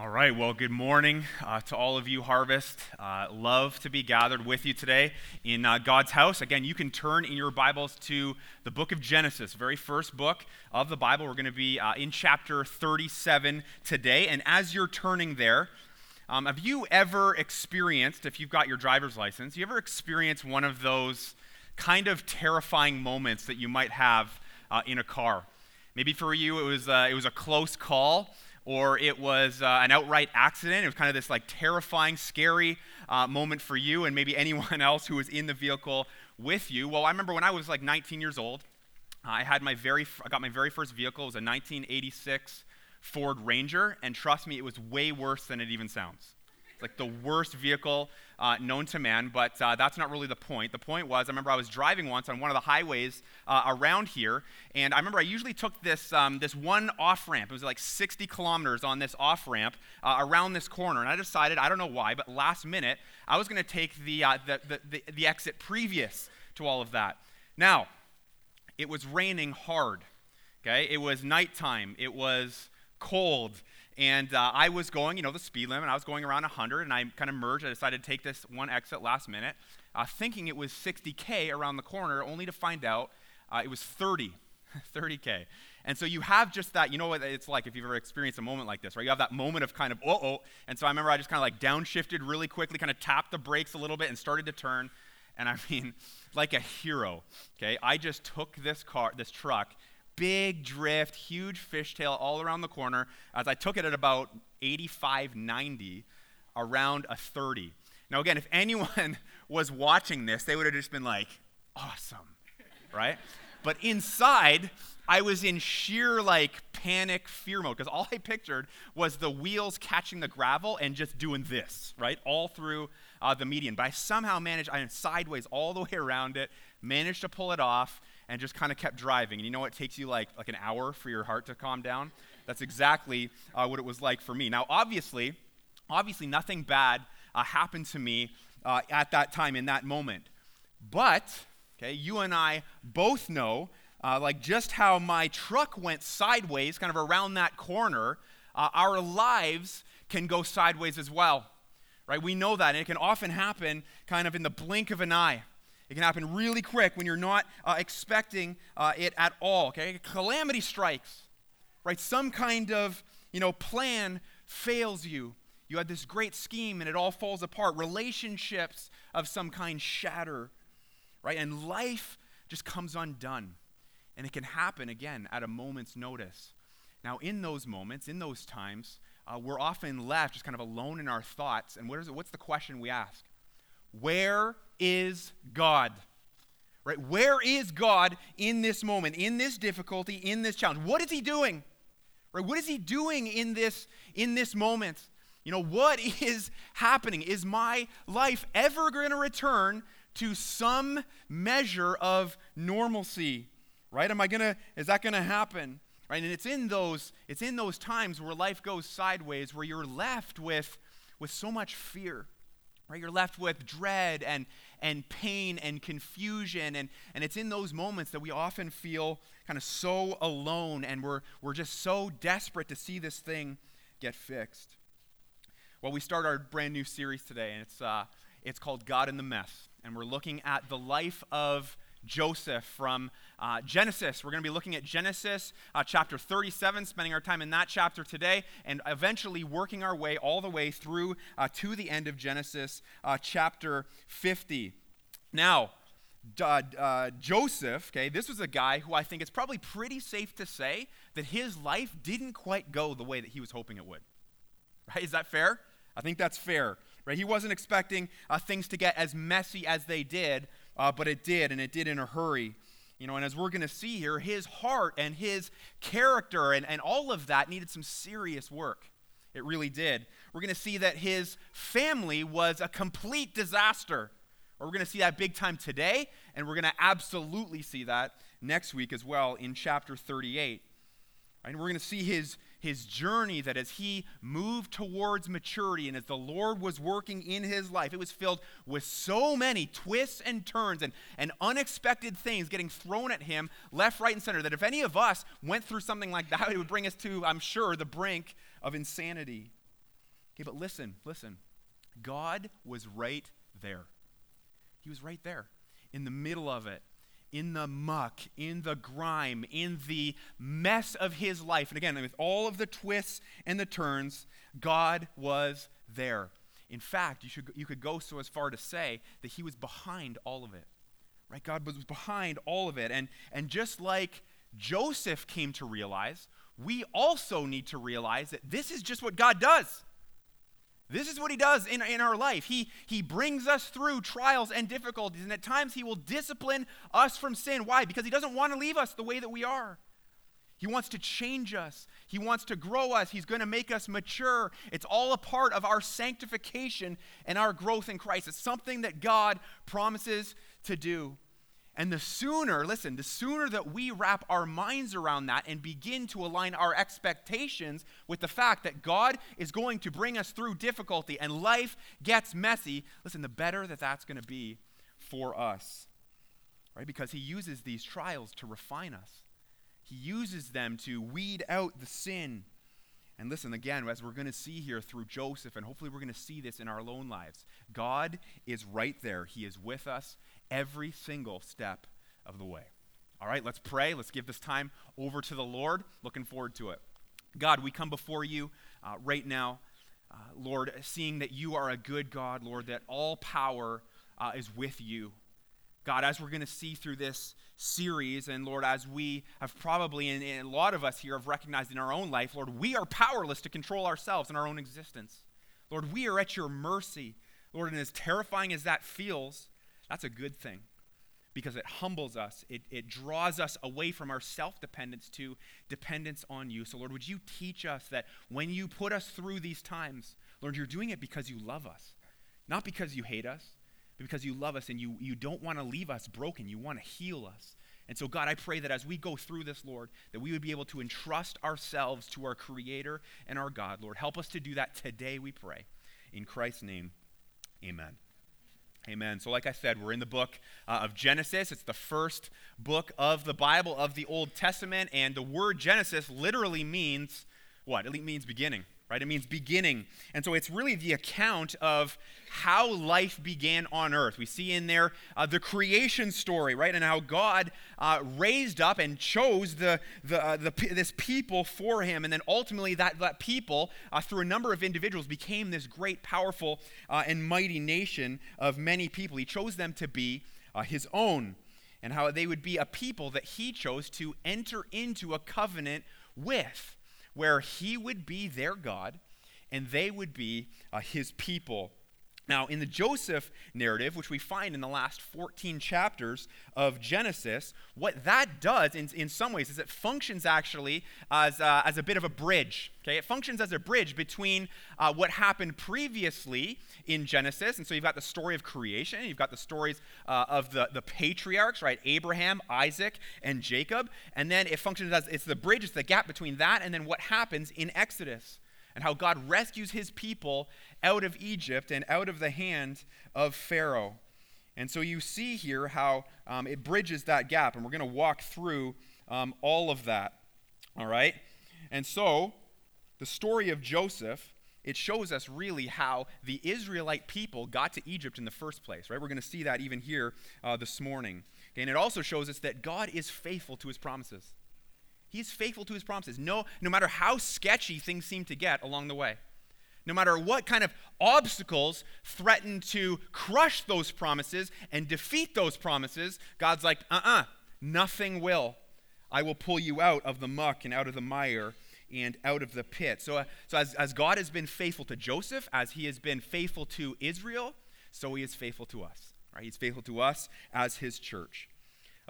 All right, well, good morning uh, to all of you, Harvest. Uh, love to be gathered with you today in uh, God's house. Again, you can turn in your Bibles to the book of Genesis, very first book of the Bible. We're going to be uh, in chapter 37 today. And as you're turning there, um, have you ever experienced, if you've got your driver's license, you ever experienced one of those kind of terrifying moments that you might have uh, in a car? Maybe for you, it was, uh, it was a close call or it was uh, an outright accident. It was kind of this like terrifying, scary uh, moment for you and maybe anyone else who was in the vehicle with you. Well, I remember when I was like 19 years old, I had my very, I got my very first vehicle. It was a 1986 Ford Ranger, and trust me, it was way worse than it even sounds It's like the worst vehicle uh, known to man, but uh, that's not really the point. The point was, I remember I was driving once on one of the highways uh, around here, and I remember I usually took this, um, this one off ramp. It was like 60 kilometers on this off ramp uh, around this corner, and I decided, I don't know why, but last minute, I was going to take the, uh, the, the, the, the exit previous to all of that. Now, it was raining hard. Okay, it was nighttime. It was cold. And uh, I was going, you know, the speed limit. I was going around 100, and I kind of merged. I decided to take this one exit last minute, uh, thinking it was 60K around the corner, only to find out uh, it was 30. 30K. And so you have just that, you know what it's like if you've ever experienced a moment like this, right? You have that moment of kind of, oh, oh. And so I remember I just kind of like downshifted really quickly, kind of tapped the brakes a little bit and started to turn. And I mean, like a hero, okay? I just took this car, this truck, big drift, huge fishtail all around the corner as I took it at about 85, 90, around a 30. Now, again, if anyone was watching this, they would have just been like, awesome, right? But inside, I was in sheer like panic fear mode because all I pictured was the wheels catching the gravel and just doing this, right? All through uh, the median. But I somehow managed, I am sideways all the way around it, managed to pull it off, and just kind of kept driving. And you know it takes you like, like an hour for your heart to calm down? That's exactly uh, what it was like for me. Now, obviously, obviously nothing bad uh, happened to me uh, at that time in that moment. But, okay, you and I both know, uh, like just how my truck went sideways, kind of around that corner, uh, our lives can go sideways as well. Right? We know that, and it can often happen kind of in the blink of an eye. It can happen really quick when you're not uh, expecting uh, it at all. Okay, calamity strikes, right? Some kind of you know plan fails you. You had this great scheme and it all falls apart. Relationships of some kind shatter, right? And life just comes undone. And it can happen again at a moment's notice. Now, in those moments, in those times, uh, we're often left just kind of alone in our thoughts. And what is it, what's the question we ask? Where is God? Right? Where is God in this moment, in this difficulty, in this challenge? What is he doing? Right? What is he doing in this in this moment? You know, what is happening? Is my life ever going to return to some measure of normalcy? Right? Am I going to is that going to happen? Right? And it's in those it's in those times where life goes sideways where you're left with with so much fear right? You're left with dread and and pain and confusion. And and it's in those moments that we often feel kind of so alone and we're we're just so desperate to see this thing get fixed. Well we start our brand new series today and it's uh it's called god in the mess. And we're looking at the life of Joseph from uh, Genesis. We're going to be looking at Genesis uh, chapter 37, spending our time in that chapter today, and eventually working our way all the way through uh, to the end of Genesis uh, chapter 50. Now, uh, Joseph, okay, this was a guy who I think it's probably pretty safe to say that his life didn't quite go the way that he was hoping it would. Right? Is that fair? I think that's fair. Right? He wasn't expecting uh, things to get as messy as they did, uh, but it did, and it did in a hurry. You know, and as we're going to see here, his heart and his character and, and all of that needed some serious work. It really did. We're going to see that his family was a complete disaster. We're going to see that big time today, and we're going to absolutely see that next week as well in chapter 38. And we're going to see his his journey that as he moved towards maturity and as the Lord was working in his life, it was filled with so many twists and turns and, and unexpected things getting thrown at him left, right, and center that if any of us went through something like that, it would bring us to, I'm sure, the brink of insanity. Okay, but listen, listen. God was right there. He was right there in the middle of it, in the muck, in the grime, in the mess of his life. And again, with all of the twists and the turns, God was there. In fact, you, should, you could go so as far to say that he was behind all of it. Right? God was behind all of it. And, and just like Joseph came to realize, we also need to realize that this is just what God does. This is what he does in, in our life. He, he brings us through trials and difficulties, and at times he will discipline us from sin. Why? Because he doesn't want to leave us the way that we are. He wants to change us, he wants to grow us, he's going to make us mature. It's all a part of our sanctification and our growth in Christ. It's something that God promises to do. And the sooner, listen, the sooner that we wrap our minds around that and begin to align our expectations with the fact that God is going to bring us through difficulty and life gets messy, listen, the better that that's going to be for us. Right? Because He uses these trials to refine us, He uses them to weed out the sin. And listen, again, as we're going to see here through Joseph, and hopefully we're going to see this in our own lives, God is right there. He is with us every single step of the way. All right, let's pray. Let's give this time over to the Lord. Looking forward to it. God, we come before you uh, right now, uh, Lord, seeing that you are a good God, Lord, that all power uh, is with you. God, as we're going to see through this series, and Lord, as we have probably, and, a lot of us here have recognized in our own life, Lord, we are powerless to control ourselves and our own existence. Lord, we are at your mercy. Lord, and as terrifying as that feels, that's a good thing because it humbles us. It, it draws us away from our self dependence to dependence on you. So, Lord, would you teach us that when you put us through these times, Lord, you're doing it because you love us, not because you hate us, but because you love us and you, you don't want to leave us broken. You want to heal us. And so, God, I pray that as we go through this, Lord, that we would be able to entrust ourselves to our Creator and our God. Lord, help us to do that today, we pray. In Christ's name, amen. Amen. So, like I said, we're in the book uh, of Genesis. It's the first book of the Bible, of the Old Testament. And the word Genesis literally means what? It means beginning right? It means beginning. And so it's really the account of how life began on earth. We see in there uh, the creation story, right? And how God uh, raised up and chose the, the, uh, the, this people for him. And then ultimately, that, that people, uh, through a number of individuals, became this great, powerful, uh, and mighty nation of many people. He chose them to be uh, his own. And how they would be a people that he chose to enter into a covenant with where he would be their God and they would be uh, his people. Now, in the Joseph narrative, which we find in the last 14 chapters of Genesis, what that does in, in some ways is it functions actually as, uh, as a bit of a bridge. Okay? It functions as a bridge between uh, what happened previously in Genesis. And so you've got the story of creation, you've got the stories uh, of the, the patriarchs, right? Abraham, Isaac, and Jacob. And then it functions as it's the bridge, it's the gap between that and then what happens in Exodus and how God rescues his people out of Egypt and out of the hand of Pharaoh. And so you see here how um, it bridges that gap, and we're going to walk through um, all of that. All right? And so the story of Joseph. It shows us really how the Israelite people got to Egypt in the first place, right? We're going to see that even here uh, this morning. Okay, and it also shows us that God is faithful to his promises. He's faithful to his promises, no, no matter how sketchy things seem to get along the way. No matter what kind of obstacles threaten to crush those promises and defeat those promises, God's like, uh uh-uh, uh, nothing will. I will pull you out of the muck and out of the mire and out of the pit. So, uh, so as, as God has been faithful to Joseph, as he has been faithful to Israel, so he is faithful to us. Right? He's faithful to us as his church.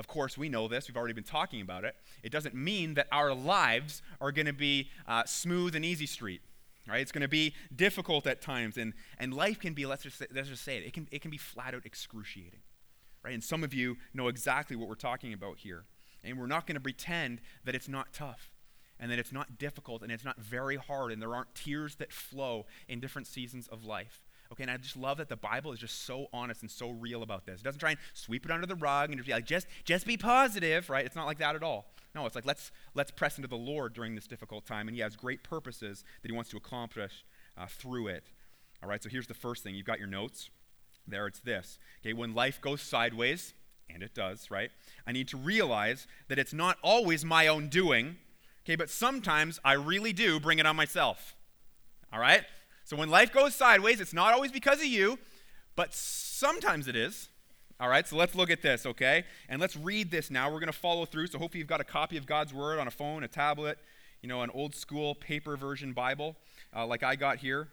Of course, we know this. We've already been talking about it. It doesn't mean that our lives are going to be uh, smooth and easy street. Right? It's going to be difficult at times, and, and life can be, let's just, say, let's just say it, it can, it can be flat out excruciating. Right? And some of you know exactly what we're talking about here. And we're not going to pretend that it's not tough and that it's not difficult and it's not very hard and there aren't tears that flow in different seasons of life. Okay, and I just love that the Bible is just so honest and so real about this. It doesn't try and sweep it under the rug and just be like, just, just be positive, right? It's not like that at all. No, it's like let's let's press into the Lord during this difficult time, and He has great purposes that He wants to accomplish uh, through it. All right, so here's the first thing. You've got your notes. There it's this. Okay, when life goes sideways, and it does, right? I need to realize that it's not always my own doing, okay, but sometimes I really do bring it on myself. All right? So when life goes sideways, it's not always because of you, but sometimes it is. All right, so let's look at this, okay? And let's read this now. We're going to follow through. So hopefully you've got a copy of God's Word on a phone, a tablet, you know, an old school paper version Bible uh, like I got here.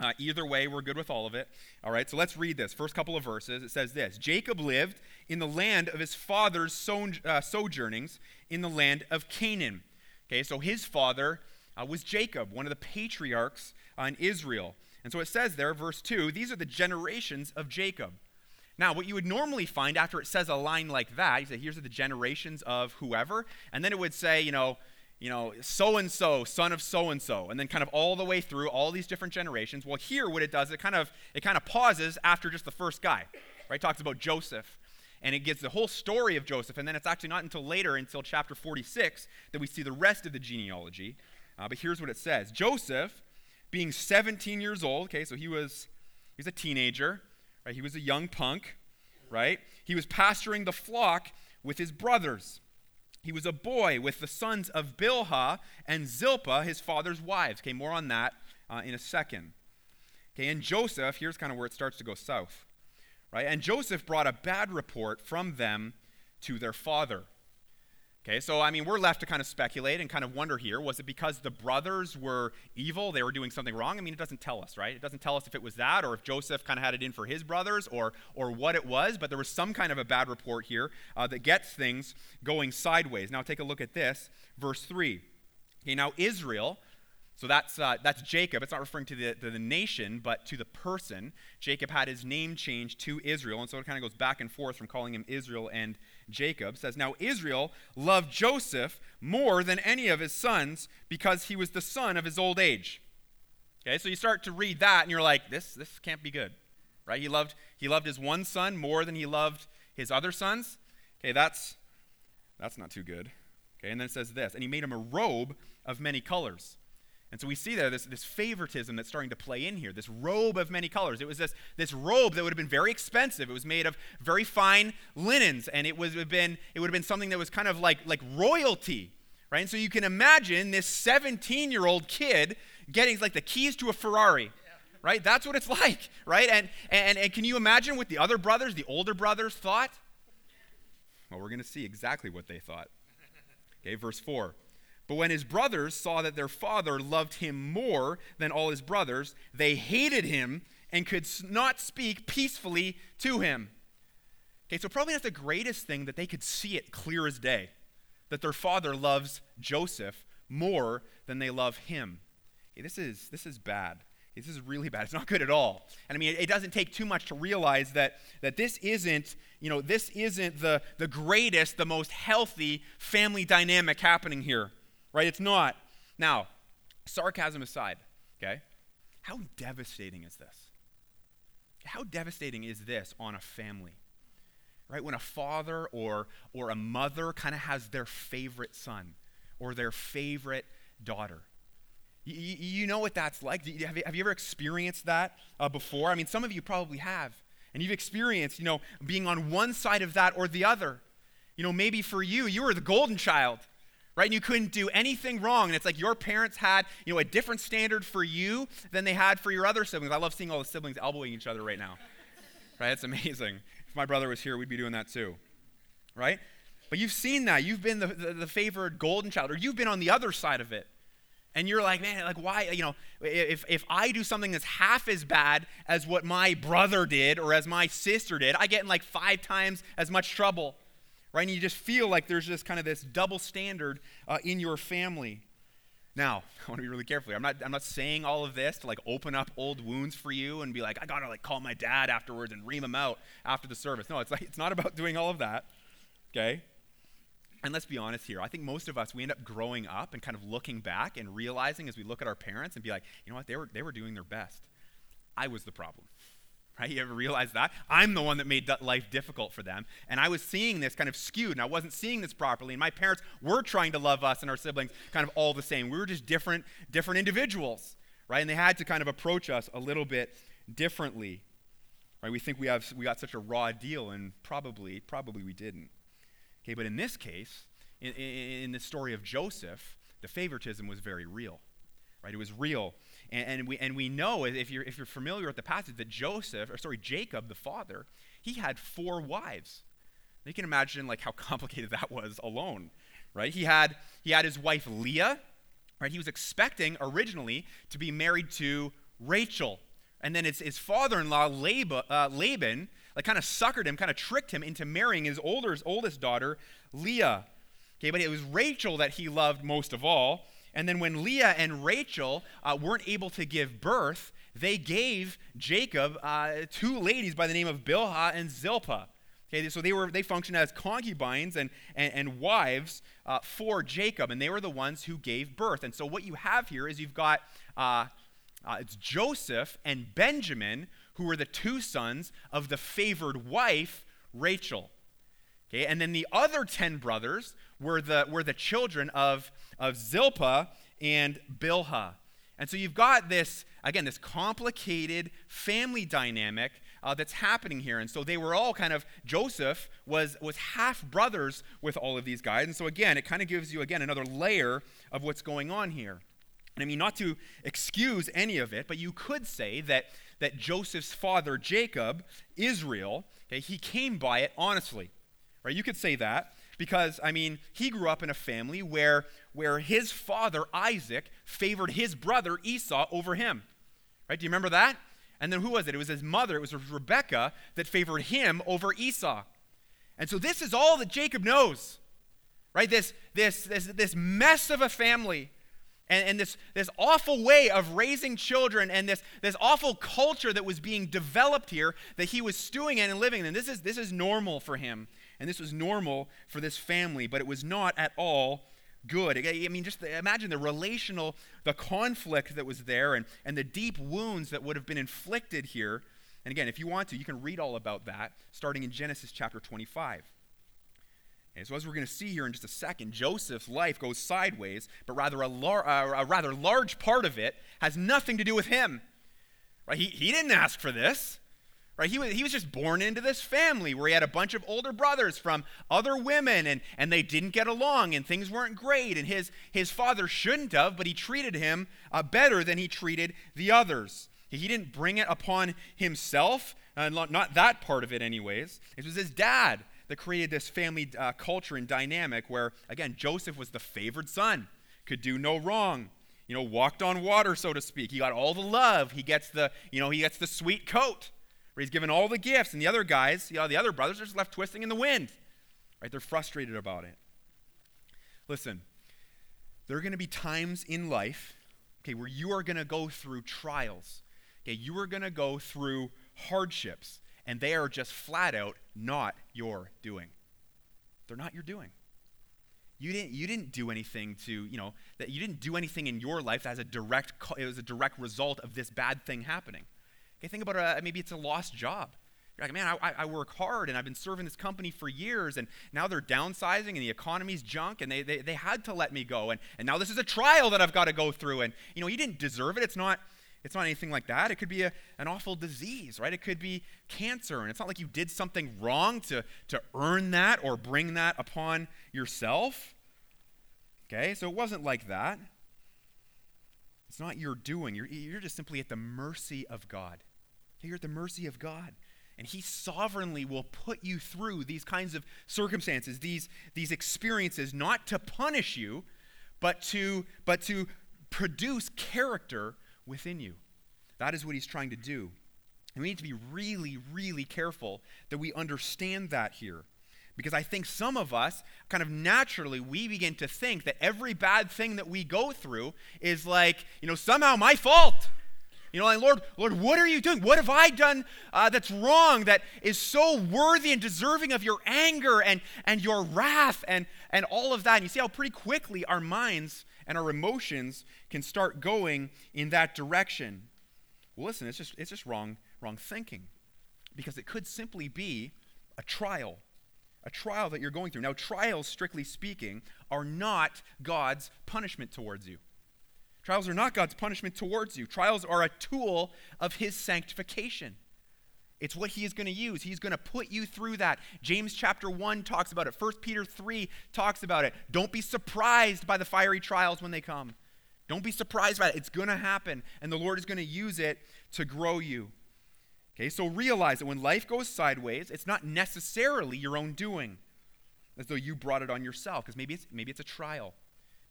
Uh, either way, we're good with all of it. All right, so let's read this. First couple of verses. It says this Jacob lived in the land of his father's uh, sojournings in the land of Canaan. Okay, so his father uh, was Jacob, one of the patriarchs uh, in Israel. And so it says there, verse 2, these are the generations of Jacob. Now, what you would normally find after it says a line like that, you say, here's the generations of whoever, and then it would say, you know, you know, so and so, son of so and so, and then kind of all the way through all these different generations. Well, here what it does, it kind of it kind of pauses after just the first guy, right? Talks about Joseph, and it gives the whole story of Joseph, and then it's actually not until later, until chapter 46, that we see the rest of the genealogy. Uh, but here's what it says: Joseph, being 17 years old, okay, so he was he was a teenager, right? He was a young punk, right? He was pasturing the flock with his brothers. He was a boy with the sons of Bilhah and Zilpah, his father's wives. Okay, more on that uh, in a second. Okay, and Joseph, here's kind of where it starts to go south, right? And Joseph brought a bad report from them to their father. Okay, so I mean, we're left to kind of speculate and kind of wonder here was it because the brothers were evil, they were doing something wrong? I mean, it doesn't tell us, right? It doesn't tell us if it was that or if Joseph kind of had it in for his brothers or, or what it was, but there was some kind of a bad report here uh, that gets things going sideways. Now, take a look at this, verse 3. Okay, now Israel so that's, uh, that's Jacob. It's not referring to the, the nation, but to the person. Jacob had his name changed to Israel, and so it kind of goes back and forth from calling him Israel and Jacob. Says, Now Israel loved Joseph more than any of his sons because he was the son of his old age. Okay, so you start to read that, and you're like, this, this can't be good. Right? He loved, he loved his one son more than he loved his other sons. Okay, that's, that's not too good. Okay, and then it says this, and he made him a robe of many colors. And so we see there this, this favoritism that's starting to play in here, this robe of many colors. It was this, this robe that would have been very expensive. It was made of very fine linens, and it, was, would have been, it would have been something that was kind of like, like royalty, right? And so you can imagine this 17 year old kid getting like the keys to a Ferrari. Right? That's what it's like, right? And, and, and can you imagine what the other brothers, the older brothers, thought? Well, we're going to see exactly what they thought. Okay, verse 4. But when his brothers saw that their father loved him more than all his brothers, they hated him and could not speak peacefully to him. Okay, so probably not the greatest thing that they could see it clear as day that their father loves Joseph more than they love him. Okay, this is this is bad. This is really bad. It's not good at all. And I mean, it doesn't take too much to realize that, that this isn't, you know, this isn't the, the greatest, the most healthy family dynamic happening here right? It's not. Now, sarcasm aside, okay? How devastating is this? How devastating is this on a family? Right? When a father or, or a mother kind of has their favorite son or their favorite daughter. You, you know what that's like. Have you, have you ever experienced that uh, before? I mean, some of you probably have. And you've experienced, you know, being on one side of that or the other. You know, maybe for you, you were the golden child right? And you couldn't do anything wrong. And it's like your parents had, you know, a different standard for you than they had for your other siblings. I love seeing all the siblings elbowing each other right now. Right? It's amazing. If my brother was here, we'd be doing that too. Right? But you've seen that. You've been the, the, the favored golden child, or you've been on the other side of it. And you're like, man, like why, you know, if, if I do something that's half as bad as what my brother did or as my sister did, I get in like five times as much trouble right? And you just feel like there's just kind of this double standard uh, in your family. Now, I want to be really careful. I'm not, I'm not saying all of this to like open up old wounds for you and be like, I gotta like call my dad afterwards and ream him out after the service. No, it's like it's not about doing all of that. Okay? And let's be honest here. I think most of us we end up growing up and kind of looking back and realizing as we look at our parents and be like, you know what, they were they were doing their best. I was the problem right? You ever realize that? I'm the one that made life difficult for them. And I was seeing this kind of skewed, and I wasn't seeing this properly. And my parents were trying to love us and our siblings kind of all the same. We were just different, different individuals, right? And they had to kind of approach us a little bit differently. Right? We think we have we got such a raw deal, and probably, probably we didn't. Okay, but in this case, in, in, in the story of Joseph, the favoritism was very real. Right? It was real. And, and, we, and we know, if you're, if you're familiar with the passage, that Joseph, or sorry, Jacob, the father, he had four wives. Now You can imagine like how complicated that was alone, right? He had, he had his wife Leah, right? He was expecting originally to be married to Rachel. And then his, his father-in-law, Laban, uh, Laban like kind of suckered him, kind of tricked him into marrying his older, oldest daughter, Leah. Okay, but it was Rachel that he loved most of all. And then when Leah and Rachel uh, weren't able to give birth, they gave Jacob uh, two ladies by the name of Bilhah and Zilpah. Okay, so they were they functioned as concubines and and, and wives uh, for Jacob, and they were the ones who gave birth. And so what you have here is you've got uh, uh, it's Joseph and Benjamin who were the two sons of the favored wife Rachel. Okay, and then the other ten brothers were the were the children of of Zilpah and Bilhah. And so you've got this, again, this complicated family dynamic uh, that's happening here. And so they were all kind of, Joseph was, was half brothers with all of these guys. And so again, it kind of gives you, again, another layer of what's going on here. And I mean, not to excuse any of it, but you could say that, that Joseph's father, Jacob, Israel, okay, he came by it honestly. Right? You could say that because, I mean, he grew up in a family where, where his father, Isaac, favored his brother, Esau, over him. Right? Do you remember that? And then who was it? It was his mother, it was Rebecca, that favored him over Esau. And so this is all that Jacob knows. Right? This, this, this, this mess of a family. And, and, this, this awful way of raising children and this, this awful culture that was being developed here that he was stewing in and living in. This is, this is normal for him. And this was normal for this family, but it was not at all good. I mean, just imagine the relational, the conflict that was there and, and the deep wounds that would have been inflicted here. And again, if you want to, you can read all about that starting in Genesis chapter 25. And so, as we're going to see here in just a second, Joseph's life goes sideways, but rather a, lar- uh, a rather large part of it has nothing to do with him. Right? He, he didn't ask for this. Right? He was, he was just born into this family where he had a bunch of older brothers from other women and, and they didn't get along and things weren't great. And his, his father shouldn't have, but he treated him uh, better than he treated the others. He, didn't bring it upon himself, uh, not that part of it, anyways. It was his dad that created this family uh, culture and dynamic where, again, Joseph was the favored son, could do no wrong you know, walked on water, so to speak. He got all the love. He gets the, you know, he gets the sweet coat where he's given all the gifts, and the other guys, you know, the other brothers are just left twisting in the wind. Right? They're frustrated about it. Listen, there are going to be times in life, okay, where you are going to go through trials. Okay, you are going to go through hardships, and they are just flat out not your doing. They're not your doing. You didn't, you didn't do anything to, you know, that you didn't do anything in your life that has a direct, it was a direct result of this bad thing happening. Okay, think about a, maybe it's a lost job. You're like, man, I, I, work hard and I've been serving this company for years and now they're downsizing and the economy's junk and they, they, they had to let me go. And, and now this is a trial that I've got to go through. And, you know, you didn't deserve it. It's not, it's not anything like that. It could be a, an awful disease, right? It could be cancer. And it's not like you did something wrong to, to earn that or bring that upon yourself. Okay, so it wasn't like that. It's not your doing. You're, you're just simply at the mercy of God. You're at the mercy of God. And He sovereignly will put you through these kinds of circumstances, these, these experiences, not to punish you, but to, but to produce character within you. That is what He's trying to do. And we need to be really, really careful that we understand that here. Because I think some of us, kind of naturally, we begin to think that every bad thing that we go through is like, you know, somehow my fault. You know, like, Lord, Lord, what are you doing? What have I done uh, that's wrong, that is so worthy and deserving of your anger and, and your wrath and, and all of that? And you see how pretty quickly our minds and our emotions can start going in that direction. Well, listen, it's just, it's just wrong, wrong thinking because it could simply be a trial a trial that you're going through. Now, trials, strictly speaking, are not God's punishment towards you. Trials are not God's punishment towards you. Trials are a tool of his sanctification. It's what he is going to use. He's going to put you through that. James chapter 1 talks about it. 1 Peter 3 talks about it. Don't be surprised by the fiery trials when they come. Don't be surprised by it. It's going to happen, and the Lord is going to use it to grow you. Okay, so realize that when life goes sideways, it's not necessarily your own doing, as though you brought it on yourself, because maybe it's, maybe it's a trial.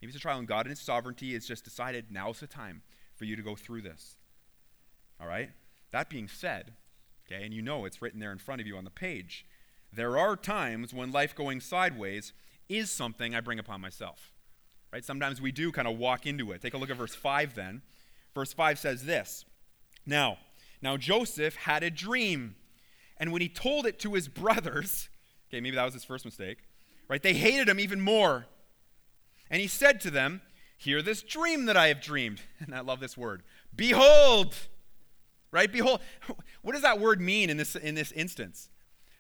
Maybe it's a trial, and God in His sovereignty has just decided now's the time for you to go through this. All right? That being said, okay, and you know it's written there in front of you on the page, there are times when life going sideways is something I bring upon myself. Right? Sometimes we do kind of walk into it. Take a look at verse 5 then. Verse 5 says this Now, now Joseph had a dream, and when he told it to his brothers, okay, maybe that was his first mistake, right? They hated him even more. And he said to them, Hear this dream that I have dreamed. And I love this word. Behold, right? Behold. What does that word mean in this, in this instance?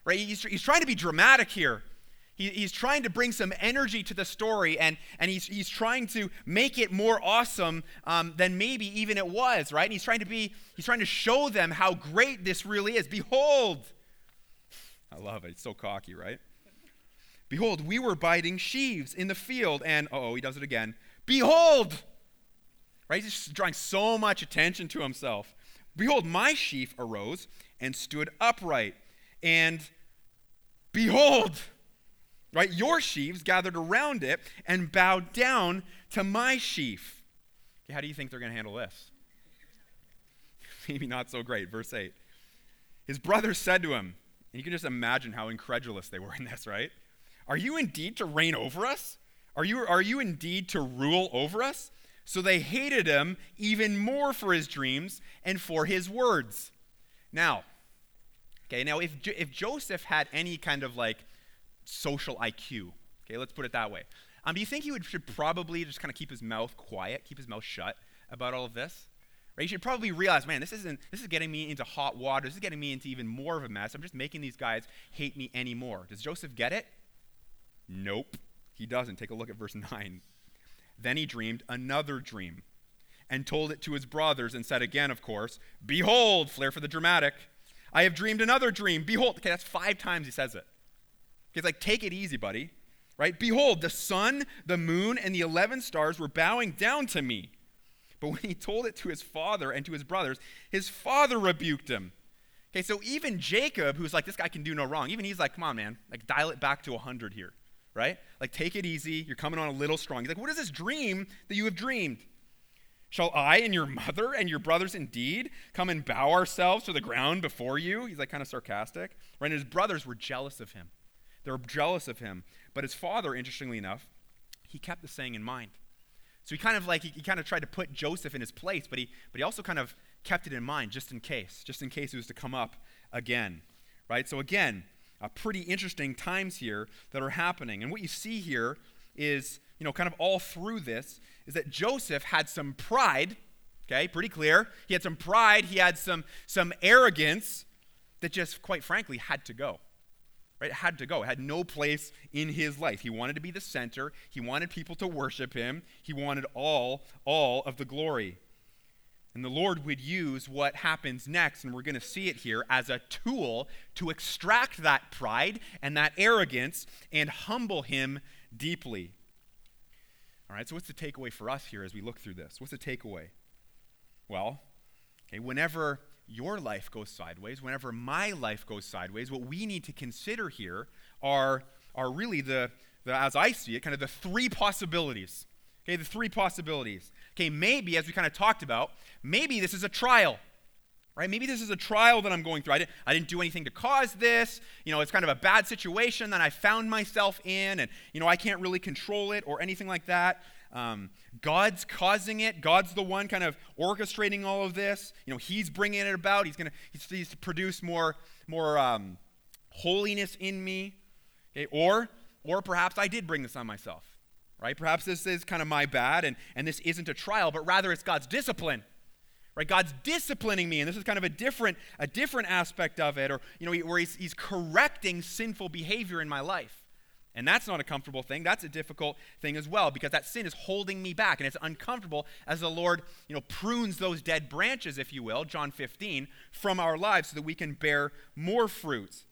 Right? He's, he's trying to be dramatic here. He, he's trying to bring some energy to the story, and, and he's, he's trying to make it more awesome um, than maybe even it was, right? And he's trying to be, he's trying to show them how great this really is. Behold, I love it. It's so cocky, right? Behold, we were biting sheaves in the field, and oh, he does it again. Behold, right? He's drawing so much attention to himself. Behold, my sheaf arose and stood upright, and behold, right? Your sheaves gathered around it and bowed down to my sheaf. Okay, how do you think they're going to handle this? Maybe not so great. Verse 8. His brothers said to him, and you can just imagine how incredulous they were in this, right? Are you indeed to reign over us? Are you, are you indeed to rule over us? So they hated him even more for his dreams and for his words. Now, okay, now if, if Joseph had any kind of like social IQ. Okay, let's put it that way. Um, do you think he would, should probably just kind of keep his mouth quiet, keep his mouth shut about all of this? Right? You should probably realize, man, this isn't this is getting me into hot water. This is getting me into even more of a mess. I'm just making these guys hate me anymore. Does Joseph get it? Nope. He doesn't. Take a look at verse 9. Then he dreamed another dream and told it to his brothers and said again, of course, Behold, flair for the dramatic, I have dreamed another dream. Behold, okay, that's five times he says it. He's like, take it easy, buddy. Right? Behold, the sun, the moon, and the 11 stars were bowing down to me. But when he told it to his father and to his brothers, his father rebuked him. Okay, so even Jacob, who's like, this guy can do no wrong, even he's like, come on, man, like dial it back to 100 here, right? Like, take it easy. You're coming on a little strong. He's like, what is this dream that you have dreamed? Shall I and your mother and your brothers indeed come and bow ourselves to the ground before you? He's like kind of sarcastic. Right? And his brothers were jealous of him. They were jealous of him. But his father, interestingly enough, he kept the saying in mind. So he kind of like he, he, kind of tried to put Joseph in his place, but he but he also kind of kept it in mind just in case, just in case it was to come up again. Right? So again, uh, pretty interesting times here that are happening. And what you see here is, you know, kind of all through this is that Joseph had some pride, okay, pretty clear. He had some pride, he had some some arrogance that just quite frankly had to go. Right? It had to go. It had no place in his life. He wanted to be the center. He wanted people to worship him. He wanted all, all of the glory. And the Lord would use what happens next, and we're going to see it here, as a tool to extract that pride and that arrogance and humble him deeply. All right, so what's the takeaway for us here as we look through this? What's the takeaway? Well, okay, whenever your life goes sideways, whenever my life goes sideways, what we need to consider here are, are really the, the, as I see it, kind of the three possibilities. Okay, the three possibilities. Okay, maybe, as we kind of talked about, maybe this is a trial. Right? Maybe this is a trial that I'm going through. I didn't, I didn't do anything to cause this. You know, it's kind of a bad situation that I found myself in, and, you know, I can't really control it or anything like that. Um, God's causing it. God's the one kind of orchestrating all of this. You know, He's bringing it about. He's going he's, he's to produce more, more um, holiness in me. Okay? Or, or perhaps I did bring this on myself. Right? Perhaps this is kind of my bad, and, and this isn't a trial, but rather it's God's discipline. Right? God's disciplining me, and this is kind of a different, a different aspect of it, or you know, where he's, he's correcting sinful behavior in my life. And that's not a comfortable thing. That's a difficult thing as well because that sin is holding me back and it's uncomfortable as the Lord, you know, prunes those dead branches, if you will, John 15, from our lives so that we can bear more fruit.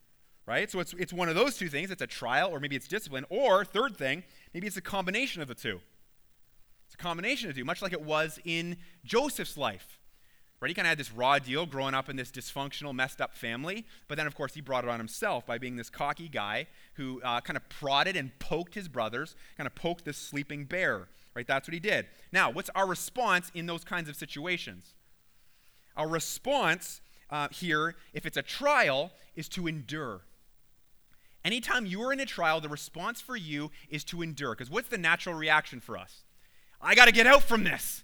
Right? So it's, it's one of those two things. It's a trial or maybe it's discipline. Or, third thing, maybe it's a combination of the two. It's a combination of the two, much like it was in Joseph's life. Right? He kind of had this raw deal growing up in this dysfunctional, messed up family. But then, of course, he brought it on himself by being this cocky guy who uh, kind of prodded and poked his brothers, kind of poked this sleeping bear. Right? That's what he did. Now, what's our response in those kinds of situations? Our response uh, here, if it's a trial, is to endure. Anytime you are in a trial, the response for you is to endure. Because what's the natural reaction for us? I got to get out from this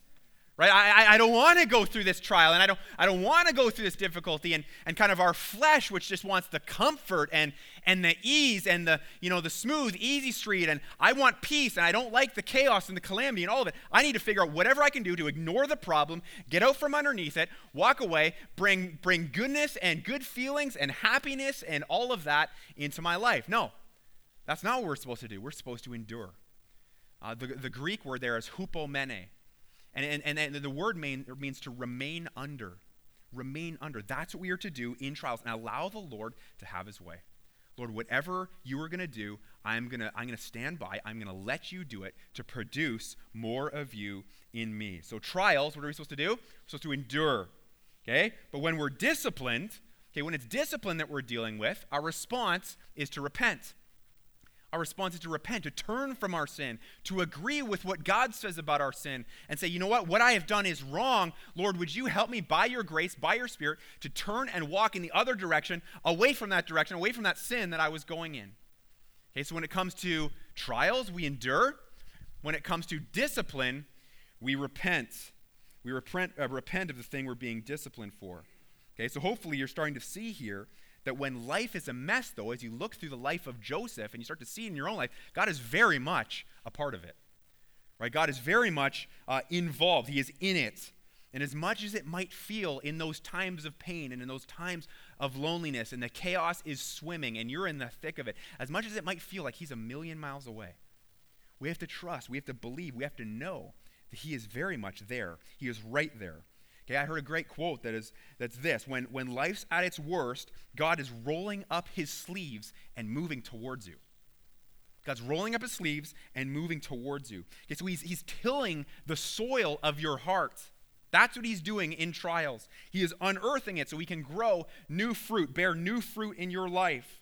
right? I, I don't want to go through this trial and i don't, I don't want to go through this difficulty and, and kind of our flesh which just wants the comfort and, and the ease and the you know the smooth easy street and i want peace and i don't like the chaos and the calamity and all of it. I need to figure out whatever i can do to ignore the problem get out from underneath it walk away bring bring goodness and good feelings and happiness and all of that into my life. No that's not what we're supposed to do. We're supposed to endure. Uh, the, the greek word there is hupomone and, and, and the word mean, means to remain under. Remain under. That's what we are to do in trials and allow the Lord to have his way. Lord, whatever you are going to do, I'm going to I'm going to stand by. I'm going to let you do it to produce more of you in me. So trials, what are we supposed to do? We're supposed to endure. Okay? But when we're disciplined, okay, when it's discipline that we're dealing with, our response is to repent. Our response is to repent, to turn from our sin, to agree with what God says about our sin, and say, you know what? What I have done is wrong. Lord, would you help me by your grace, by your spirit, to turn and walk in the other direction, away from that direction, away from that sin that I was going in? Okay, so when it comes to trials, we endure. When it comes to discipline, we repent. We repent, uh, repent of the thing we're being disciplined for. Okay, so hopefully you're starting to see here that when life is a mess, though, as you look through the life of Joseph and you start to see it in your own life, God is very much a part of it. Right? God is very much uh, involved, He is in it. And as much as it might feel in those times of pain and in those times of loneliness and the chaos is swimming and you're in the thick of it, as much as it might feel like He's a million miles away, we have to trust, we have to believe, we have to know that He is very much there. He is right there. Okay, I heard a great quote that is that's this when when life's at its worst, God is rolling up his sleeves and moving towards you. God's rolling up his sleeves and moving towards you. Okay, so he's, he's tilling the soil of your heart. That's what he's doing in trials. He is unearthing it so he can grow new fruit, bear new fruit in your life.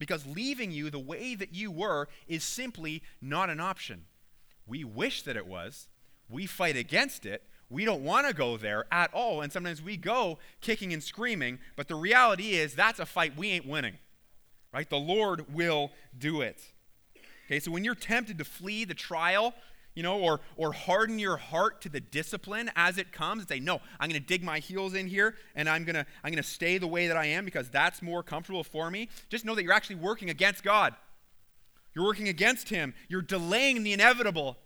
Because leaving you the way that you were is simply not an option. We wish that it was. We fight against it, we don't want to go there at all. And sometimes we go kicking and screaming, but the reality is that's a fight we ain't winning. Right? The Lord will do it. Okay, so when you're tempted to flee the trial, you know, or or harden your heart to the discipline as it comes and say, no, I'm gonna dig my heels in here and I'm gonna I'm gonna stay the way that I am because that's more comfortable for me. Just know that you're actually working against God. You're working against him. You're delaying the inevitable.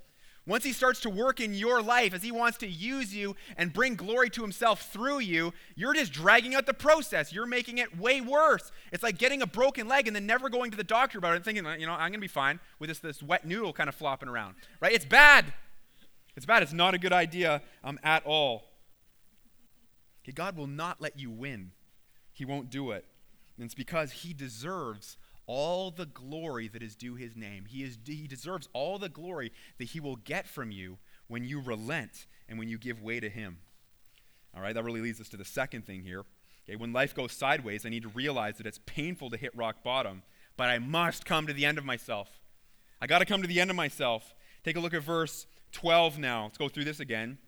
Once he starts to work in your life as he wants to use you and bring glory to himself through you, you're just dragging out the process. You're making it way worse. It's like getting a broken leg and then never going to the doctor about it and thinking, you know, I'm going to be fine with this, this wet noodle kind of flopping around. Right? It's bad. It's bad. It's not a good idea um, at all. Okay, God will not let you win, He won't do it. And it's because He deserves all the glory that is due his name. He, is, he deserves all the glory that he will get from you when you relent and when you give way to him. All right, that really leads us to the second thing here. Okay, when life goes sideways, I need to realize that it's painful to hit rock bottom, but I must come to the end of myself. I got to come to the end of myself. Take a look at verse 12 now. Let's go through this again.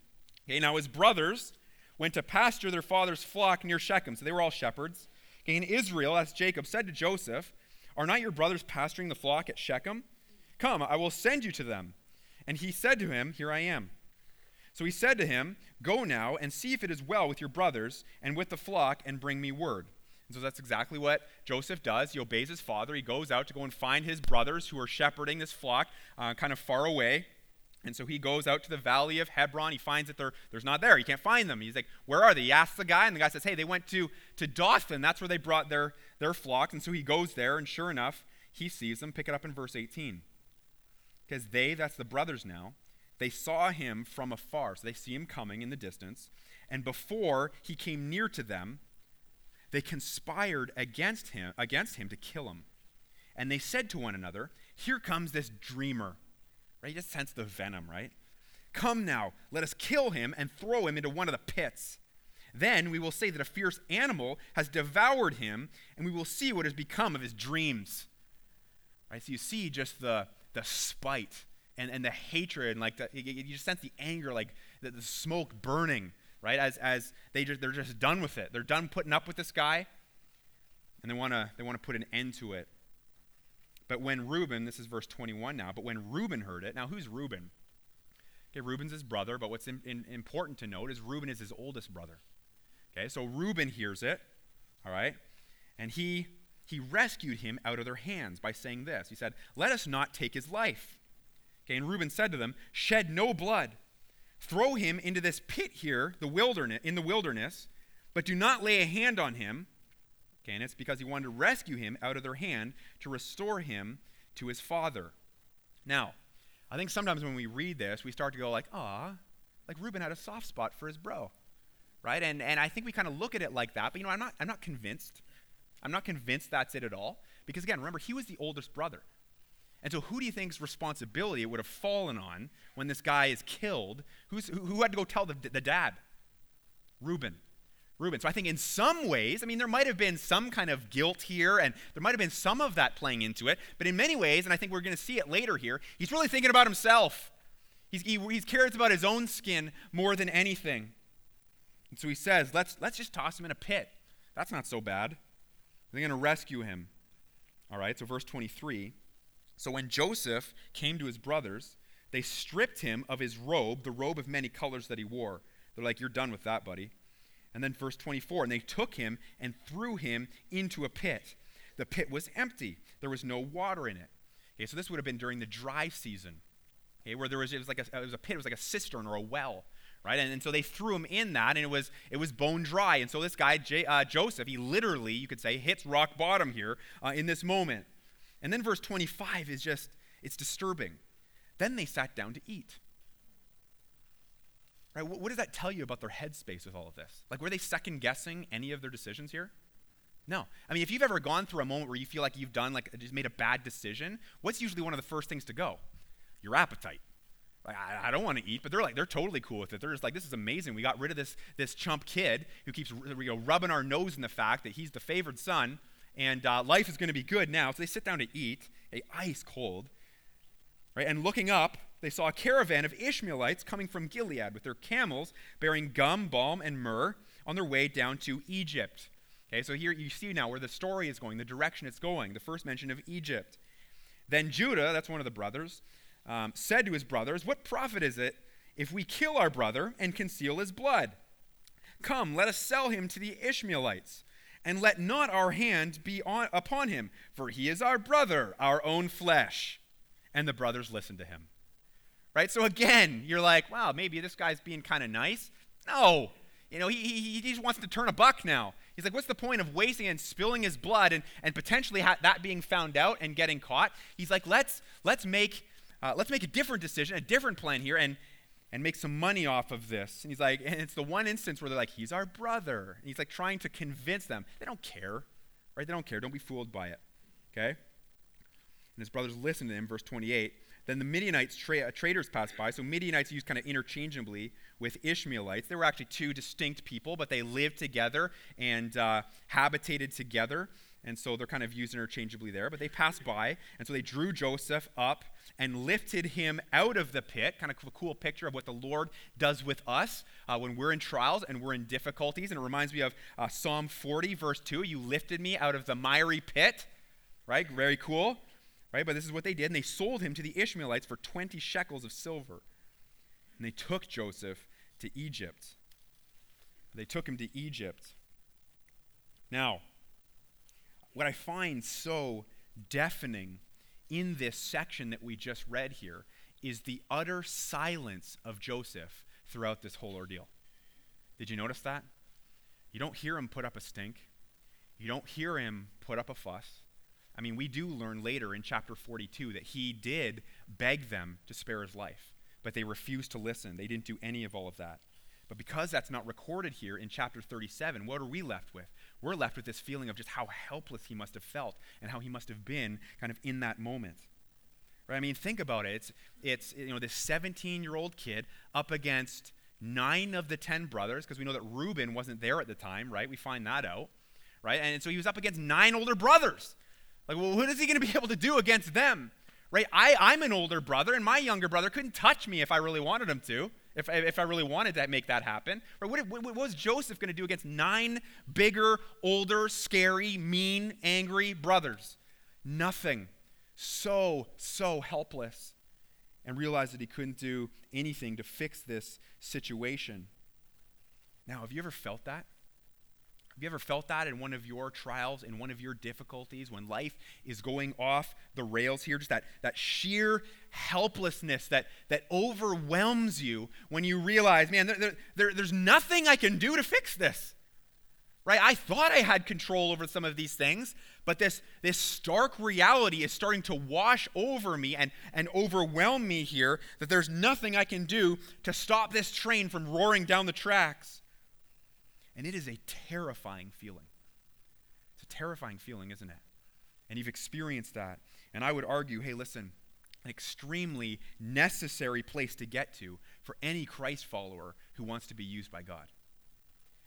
Okay, now his brothers went to pasture their father's flock near Shechem. So they were all shepherds. Okay, and Israel, as Jacob, said to Joseph, are not your brothers pasturing the flock at Shechem? Come, I will send you to them. And he said to him, Here I am. So he said to him, Go now and see if it is well with your brothers and with the flock, and bring me word. And so that's exactly what Joseph does. He obeys his father. He goes out to go and find his brothers who are shepherding this flock uh, kind of far away. And so he goes out to the valley of Hebron. He finds that they're, there's not there. He can't find them. He's like, Where are they? He asks the guy, and the guy says, Hey, they went to, to Dothan. That's where they brought their, their flocks. And so he goes there, and sure enough, he sees them. Pick it up in verse 18. Because they, that's the brothers now, they saw him from afar. So they see him coming in the distance. And before he came near to them, they conspired against him, against him to kill him. And they said to one another, Here comes this dreamer. Right? You just sense the venom, right? Come now, let us kill him and throw him into one of the pits. Then we will say that a fierce animal has devoured him, and we will see what has become of his dreams. Right? So you see just the, the spite and, and the hatred, and like the, you just sense the anger, like the, the smoke burning, right? As, as they just, they're just done with it. They're done putting up with this guy, and they want to they wanna put an end to it. But when Reuben, this is verse 21 now, but when Reuben heard it, now who's Reuben? Okay, Reuben's his brother, but what's in, in, important to note is Reuben is his oldest brother. Okay, so Reuben hears it, all right, and he he rescued him out of their hands by saying this. He said, "Let us not take his life." Okay, and Reuben said to them, "Shed no blood. Throw him into this pit here, the wilderness, in the wilderness, but do not lay a hand on him." Okay, and it's because he wanted to rescue him out of their hand to restore him to his father. Now, I think sometimes when we read this, we start to go like, ah, like Reuben had a soft spot for his bro. Right? And and I think we kind of look at it like that, but you know, I'm not I'm not convinced. I'm not convinced that's it at all. Because again, remember, he was the oldest brother. And so, who do you think's responsibility would have fallen on when this guy is killed? Who's, who, who had to go tell the, the dad? Reuben. Reuben. So I think in some ways, I mean, there might have been some kind of guilt here, and there might have been some of that playing into it, but in many ways, and I think we're going to see it later here, he's really thinking about himself. He's, he, he's cares about his own skin more than anything. And so he says, let's, let's just toss him in a pit. That's not so bad. They're going to rescue him. All right, so verse 23. So when Joseph came to his brothers, they stripped him of his robe, the robe of many colors that he wore. They're like, You're done with that, buddy. And then verse 24, and they took him and threw him into a pit. The pit was empty, there was no water in it. Okay, so this would have been during the dry season, okay, where there was, it was like a, it was a pit, it was like a cistern or a well. Right? And, and so they threw him in that, and it was it was bone dry. And so this guy, J, uh, Joseph, he literally, you could say, hits rock bottom here uh, in this moment. And then verse 25 is just, it's disturbing. Then they sat down to eat. Right? What, what does that tell you about their headspace with all of this? Like, were they second guessing any of their decisions here? No. I mean, if you've ever gone through a moment where you feel like you've done, like, just made a bad decision, what's usually one of the first things to go? Your appetite. Like, I, I don't want to eat, but they're like, they're totally cool with it. They're just like, this is amazing. We got rid of this, this chump kid who keeps you know, rubbing our nose in the fact that he's the favored son, and uh, life is going to be good now. So they sit down to eat, a ice cold, right? And looking up, they saw a caravan of Ishmaelites coming from Gilead with their camels bearing gum, balm, and myrrh on their way down to Egypt. Okay, so here you see now where the story is going, the direction it's going, the first mention of Egypt. Then Judah, that's one of the brothers, um, said to his brothers, What profit is it if we kill our brother and conceal his blood? Come, let us sell him to the Ishmaelites, and let not our hand be on, upon him, for he is our brother, our own flesh. And the brothers listened to him. Right? So again, you're like, wow, maybe this guy's being kind of nice. No. You know, he, he, he just wants to turn a buck now. He's like, what's the point of wasting and spilling his blood and, and potentially ha- that being found out and getting caught? He's like, let's, let's, make, uh, let's make a different decision, a different plan here, and, and make some money off of this. And he's like, and it's the one instance where they're like, he's our brother. And he's like trying to convince them. They don't care, right? They don't care. Don't be fooled by it, okay? And his brothers listen to him, verse 28. Then the Midianites tra- uh, traders passed by. So Midianites used kind of interchangeably with Ishmaelites. They were actually two distinct people, but they lived together and uh, habitated together. And so they're kind of used interchangeably there. But they passed by. And so they drew Joseph up and lifted him out of the pit. Kind of a cool picture of what the Lord does with us uh, when we're in trials and we're in difficulties. And it reminds me of uh, Psalm 40, verse 2. You lifted me out of the miry pit. Right? Very cool right? But this is what they did. And they sold him to the Ishmaelites for 20 shekels of silver. And they took Joseph to Egypt. They took him to Egypt. Now, what I find so deafening in this section that we just read here is the utter silence of Joseph throughout this whole ordeal. Did you notice that? You don't hear him put up a stink. You don't hear him put up a fuss. I mean, we do learn later in chapter 42 that he did beg them to spare his life, but they refused to listen. They didn't do any of all of that. But because that's not recorded here in chapter 37, what are we left with? We're left with this feeling of just how helpless he must have felt and how he must have been kind of in that moment. Right? I mean, think about it. It's, it's you know, this 17 year old kid up against nine of the 10 brothers, because we know that Reuben wasn't there at the time, right? We find that out, right? And so he was up against nine older brothers. Like, well, what is he going to be able to do against them? Right? I, I'm an older brother, and my younger brother couldn't touch me if I really wanted him to, if, if I really wanted to make that happen. Right? What, what, what was Joseph going to do against nine bigger, older, scary, mean, angry brothers? Nothing. So, so helpless. And realized that he couldn't do anything to fix this situation. Now, have you ever felt that? Have you ever felt that in one of your trials, in one of your difficulties, when life is going off the rails here? Just that, that sheer helplessness that, that overwhelms you when you realize, man, there, there, there's nothing I can do to fix this. Right? I thought I had control over some of these things, but this, this stark reality is starting to wash over me and, and overwhelm me here that there's nothing I can do to stop this train from roaring down the tracks. And it is a terrifying feeling. It's a terrifying feeling, isn't it? And you've experienced that. And I would argue hey, listen, an extremely necessary place to get to for any Christ follower who wants to be used by God.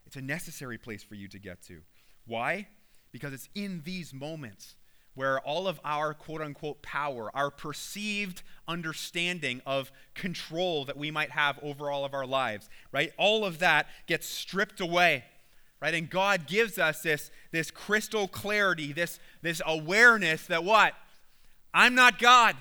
It's a necessary place for you to get to. Why? Because it's in these moments where all of our quote unquote power, our perceived understanding of control that we might have over all of our lives, right? All of that gets stripped away, right? And God gives us this, this crystal clarity, this, this awareness that what? I'm not God.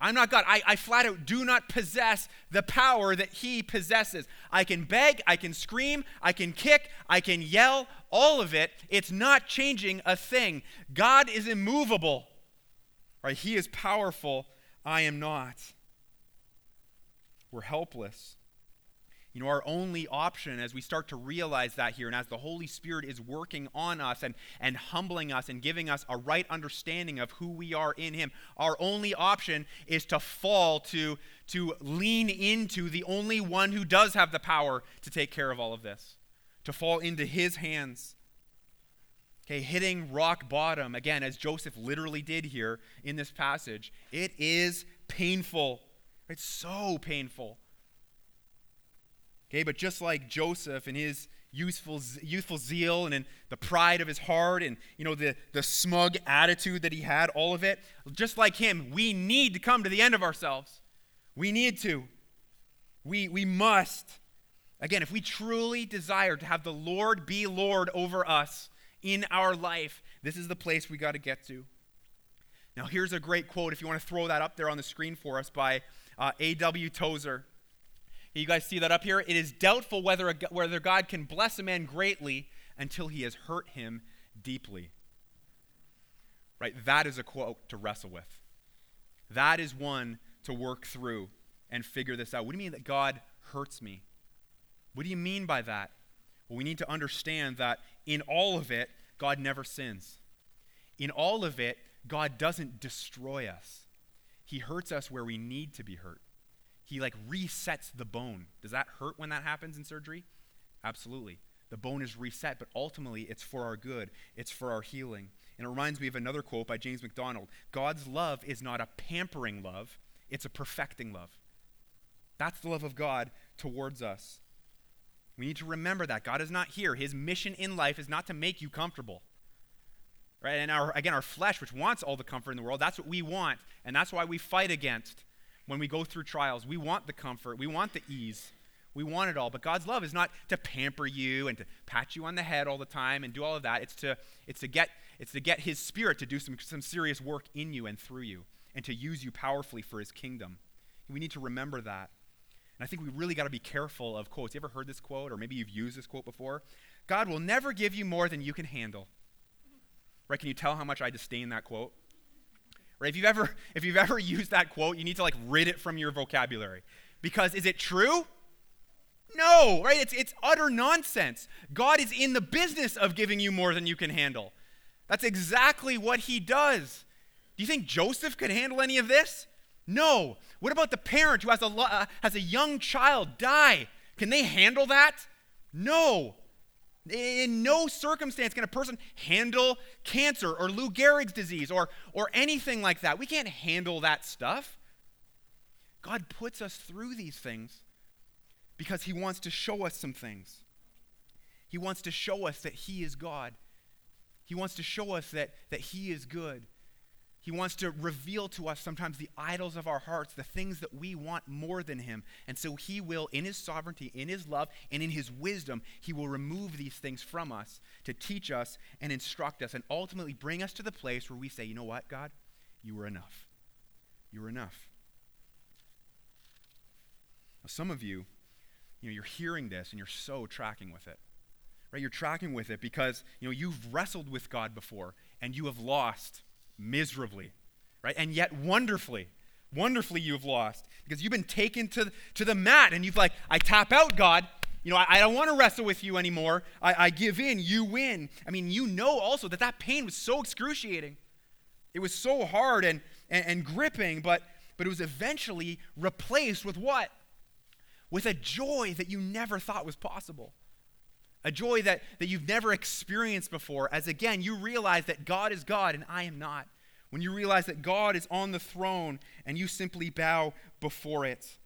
I'm not God. I, I flat out do not possess the power that He possesses. I can beg, I can scream, I can kick, I can yell, all of it. It's not changing a thing. God is immovable. Right? He is powerful. I am not. We're helpless. You know, our only option as we start to realize that here, and as the Holy Spirit is working on us and, and humbling us and giving us a right understanding of who we are in Him, our only option is to fall, to, to lean into the only one who does have the power to take care of all of this, to fall into His hands. Okay, hitting rock bottom, again, as Joseph literally did here in this passage, it is painful. It's so painful. Okay, but just like Joseph and his youthful, youthful zeal and in the pride of his heart and you know the, the smug attitude that he had, all of it, just like him, we need to come to the end of ourselves. We need to. We, we must. Again, if we truly desire to have the Lord be Lord over us in our life, this is the place we got to get to. Now, here's a great quote, if you want to throw that up there on the screen for us, by uh, A.W. Tozer. You guys see that up here? It is doubtful whether, a, whether God can bless a man greatly until he has hurt him deeply. Right? That is a quote to wrestle with. That is one to work through and figure this out. What do you mean that God hurts me? What do you mean by that? Well, we need to understand that in all of it, God never sins. In all of it, God doesn't destroy us. He hurts us where we need to be hurt he like resets the bone. Does that hurt when that happens in surgery? Absolutely. The bone is reset, but ultimately it's for our good, it's for our healing. And it reminds me of another quote by James MacDonald God's love is not a pampering love, it's a perfecting love. That's the love of God towards us. We need to remember that. God is not here. His mission in life is not to make you comfortable. Right? And our, again, our flesh, which wants all the comfort in the world, that's what we want. And that's why we fight against when we go through trials. We want the comfort, we want the ease, we want it all. But God's love is not to pamper you and to pat you on the head all the time and do all of that. It's to, it's to, get, it's to get His Spirit to do some, some serious work in you and through you and to use you powerfully for His kingdom. We need to remember that. And I think we really got to be careful of quotes. You ever heard this quote, or maybe you've used this quote before? God will never give you more than you can handle. Right? Can you tell how much I disdain that quote? Right? If you've ever if you've ever used that quote, you need to like rid it from your vocabulary. Because is it true? No, right? It's it's utter nonsense. God is in the business of giving you more than you can handle. That's exactly what he does. Do you think Joseph could handle any of this? No. What about the parent who has a, uh, has a young child die? Can they handle that? No. In no circumstance can a person handle cancer or Lou Gehrig's disease or, or anything like that. We can't handle that stuff. God puts us through these things because He wants to show us some things. He wants to show us that He is God. He wants to show us that, that He is good. He wants to reveal to us sometimes the idols of our hearts, the things that we want more than Him. And so He will, in His sovereignty, in His love, and in His wisdom, He will remove these things from us to teach us and instruct us and ultimately bring us to the place where we say, you know what, God? You were enough. You were enough. Now, some of you, you know, you're hearing this and you're so tracking with it. Right? You're tracking with it because, you know, you've wrestled with God before and you have lost miserably, right? And yet wonderfully, wonderfully you've lost because you've been taken to, to the mat and you've like, I tap out, God. You know, I, I don't want to wrestle with you anymore. I, I give in, you win. I mean, you know also that that pain was so excruciating. It was so hard and, and, and gripping, but, but it was eventually replaced with what? With a joy that you never thought was possible a joy that, that you've never experienced before, as again, you realize that God is God and I am not. When you realize that God is on the throne and you simply bow before it.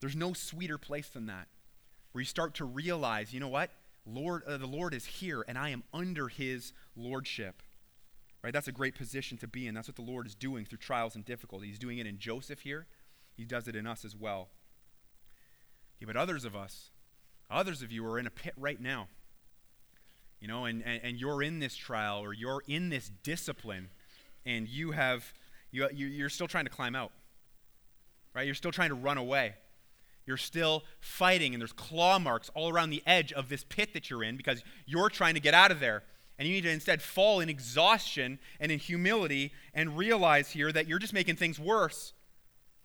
There's no sweeter place than that, where you start to realize, you know what? Lord, uh, the Lord is here and I am under his lordship. Right? That's a great position to be in. That's what the Lord is doing through trials and difficulty. He's doing it in Joseph here. He does it in us as well. Okay, but others of us, Others of you are in a pit right now. You know, and, and, and you're in this trial or you're in this discipline and you have, you, you're still trying to climb out. Right? You're still trying to run away. You're still fighting and there's claw marks all around the edge of this pit that you're in because you're trying to get out of there. And you need to instead fall in exhaustion and in humility and realize here that you're just making things worse.